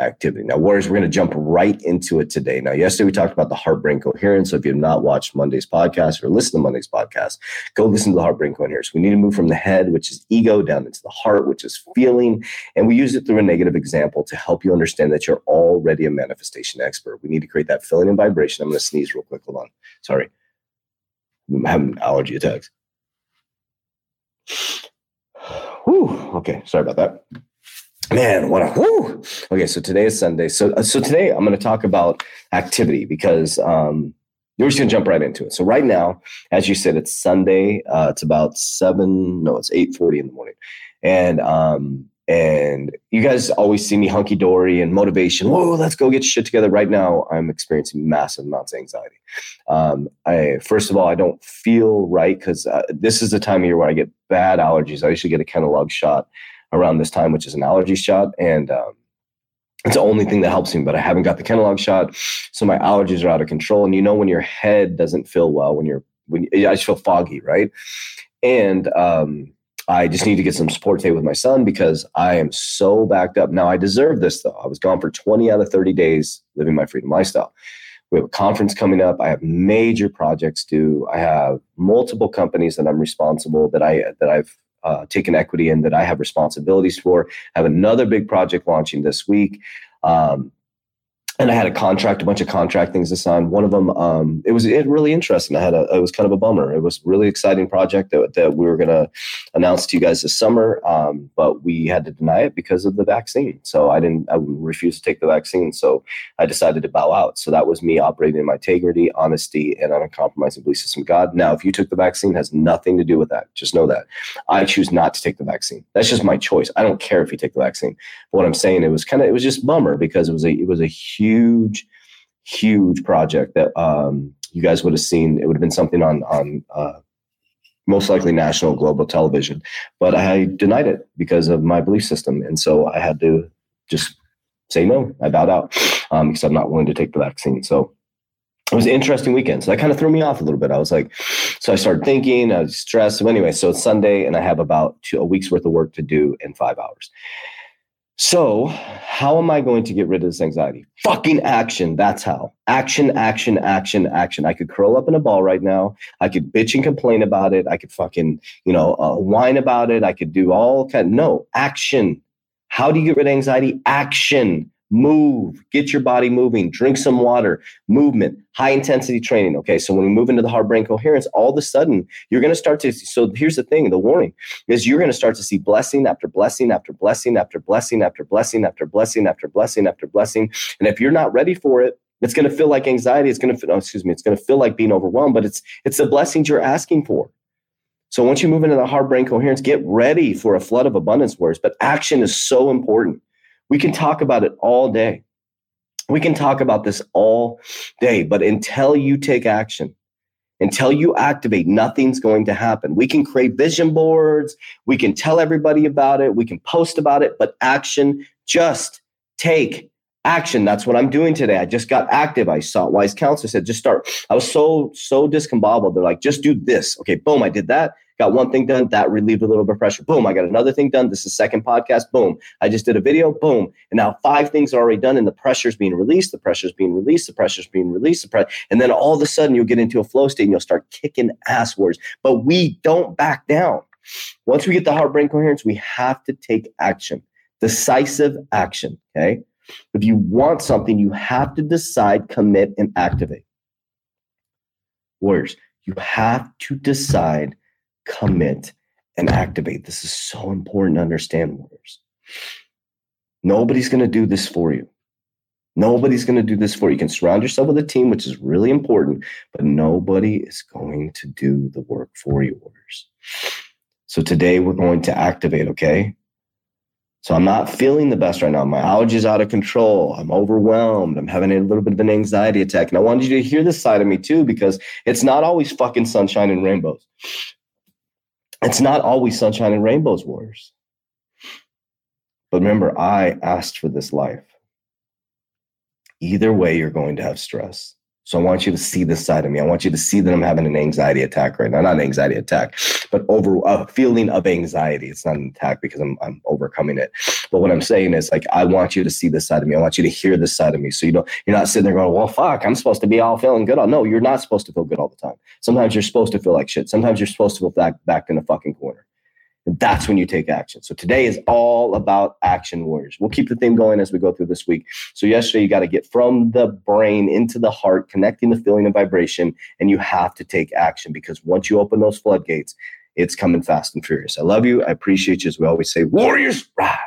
activity. Now, Warriors, we're going to jump right into it today. Now, yesterday we talked about the heart brain coherence. So if you have not watched Monday's podcast or listened to Monday's podcast, go listen to the heart brain coherence. We need to move from the head, which is ego, down into the heart, which is feeling. And we use it through a negative example to help you understand that you're already a manifestation expert. We need to create that feeling and vibration. I'm going to sneeze real quick. Hold on. Sorry. I'm having allergy attacks. Whew. Okay. Sorry about that man what a whew. okay so today is sunday so uh, so today i'm going to talk about activity because um you're just going to jump right into it so right now as you said it's sunday uh it's about seven no it's 8.40 in the morning and um and you guys always see me hunky dory and motivation. Whoa, let's go get shit together. Right now, I'm experiencing massive amounts of anxiety. Um, I first of all, I don't feel right because uh, this is the time of year where I get bad allergies. I usually get a Kenalog shot around this time, which is an allergy shot. And um, it's the only thing that helps me, but I haven't got the Kenalog shot. So my allergies are out of control. And you know, when your head doesn't feel well, when you're, when I just feel foggy, right? And, um, I just need to get some support today with my son because I am so backed up. Now I deserve this though. I was gone for 20 out of 30 days living my freedom lifestyle. We have a conference coming up. I have major projects due. I have multiple companies that I'm responsible that I that I've uh, taken equity in that I have responsibilities for. I have another big project launching this week. Um, and I had a contract, a bunch of contract things to sign. One of them, um, it was it really interesting. I had a, it was kind of a bummer. It was really exciting project that, that we were going to announce to you guys this summer, um, but we had to deny it because of the vaccine. So I didn't, I refused to take the vaccine. So I decided to bow out. So that was me operating in my integrity, honesty, and uncompromising belief system. God. Now, if you took the vaccine, has nothing to do with that. Just know that I choose not to take the vaccine. That's just my choice. I don't care if you take the vaccine. But what I'm saying, it was kind of, it was just bummer because it was a, it was a huge huge, huge project that um, you guys would have seen. It would have been something on on uh, most likely national global television, but I denied it because of my belief system, and so I had to just say no. I bowed out um, because I'm not willing to take the vaccine. So it was an interesting weekend. So that kind of threw me off a little bit. I was like, so I started thinking, I was stressed. So anyway, so it's Sunday and I have about two, a week's worth of work to do in five hours. So, how am I going to get rid of this anxiety? Fucking action. That's how. Action, action, action, action. I could curl up in a ball right now. I could bitch and complain about it. I could fucking, you know, uh, whine about it. I could do all kind. No, action. How do you get rid of anxiety? Action move, get your body moving, drink some water, movement, high intensity training. Okay, so when we move into the heart brain coherence, all of a sudden you're going to start to. So here's the thing the warning is you're going to start to see blessing after blessing after blessing after blessing after blessing after blessing after blessing after blessing. And if you're not ready for it, it's going to feel like anxiety. It's going to, oh, excuse me, it's going to feel like being overwhelmed, but it's it's the blessings you're asking for. So once you move into the heart brain coherence, get ready for a flood of abundance words. But action is so important. We can talk about it all day. We can talk about this all day, but until you take action, until you activate, nothing's going to happen. We can create vision boards, we can tell everybody about it, we can post about it, but action, just take action. That's what I'm doing today. I just got active. I saw wise counselor said, just start. I was so, so discombobulated. They're like, just do this. Okay, boom, I did that. Got one thing done. That relieved a little bit of pressure. Boom, I got another thing done. This is second podcast. Boom. I just did a video. Boom. And now five things are already done and the pressure's being released. The pressure's being released. The pressure's being released. The pre- and then all of a sudden you'll get into a flow state and you'll start kicking ass words. But we don't back down. Once we get the heart brain coherence, we have to take action, decisive action. Okay. If you want something, you have to decide, commit, and activate. Warriors, you have to decide, commit, and activate. This is so important to understand, warriors. Nobody's going to do this for you. Nobody's going to do this for you. You can surround yourself with a team, which is really important, but nobody is going to do the work for you, warriors. So today we're going to activate, okay? So I'm not feeling the best right now. My allergy is out of control. I'm overwhelmed. I'm having a little bit of an anxiety attack. And I wanted you to hear this side of me too, because it's not always fucking sunshine and rainbows. It's not always sunshine and rainbows, warriors. But remember, I asked for this life. Either way, you're going to have stress. So I want you to see this side of me. I want you to see that I'm having an anxiety attack right now. Not an anxiety attack, but over a feeling of anxiety. It's not an attack because I'm I'm overcoming it. But what I'm saying is like I want you to see this side of me. I want you to hear this side of me. So you don't you're not sitting there going, well, fuck, I'm supposed to be all feeling good. No, you're not supposed to feel good all the time. Sometimes you're supposed to feel like shit. Sometimes you're supposed to feel back back in a fucking corner. That's when you take action. So today is all about action warriors. We'll keep the theme going as we go through this week. So yesterday you got to get from the brain into the heart, connecting the feeling and vibration, and you have to take action because once you open those floodgates, it's coming fast and furious. I love you. I appreciate you. As we always say, warriors rise.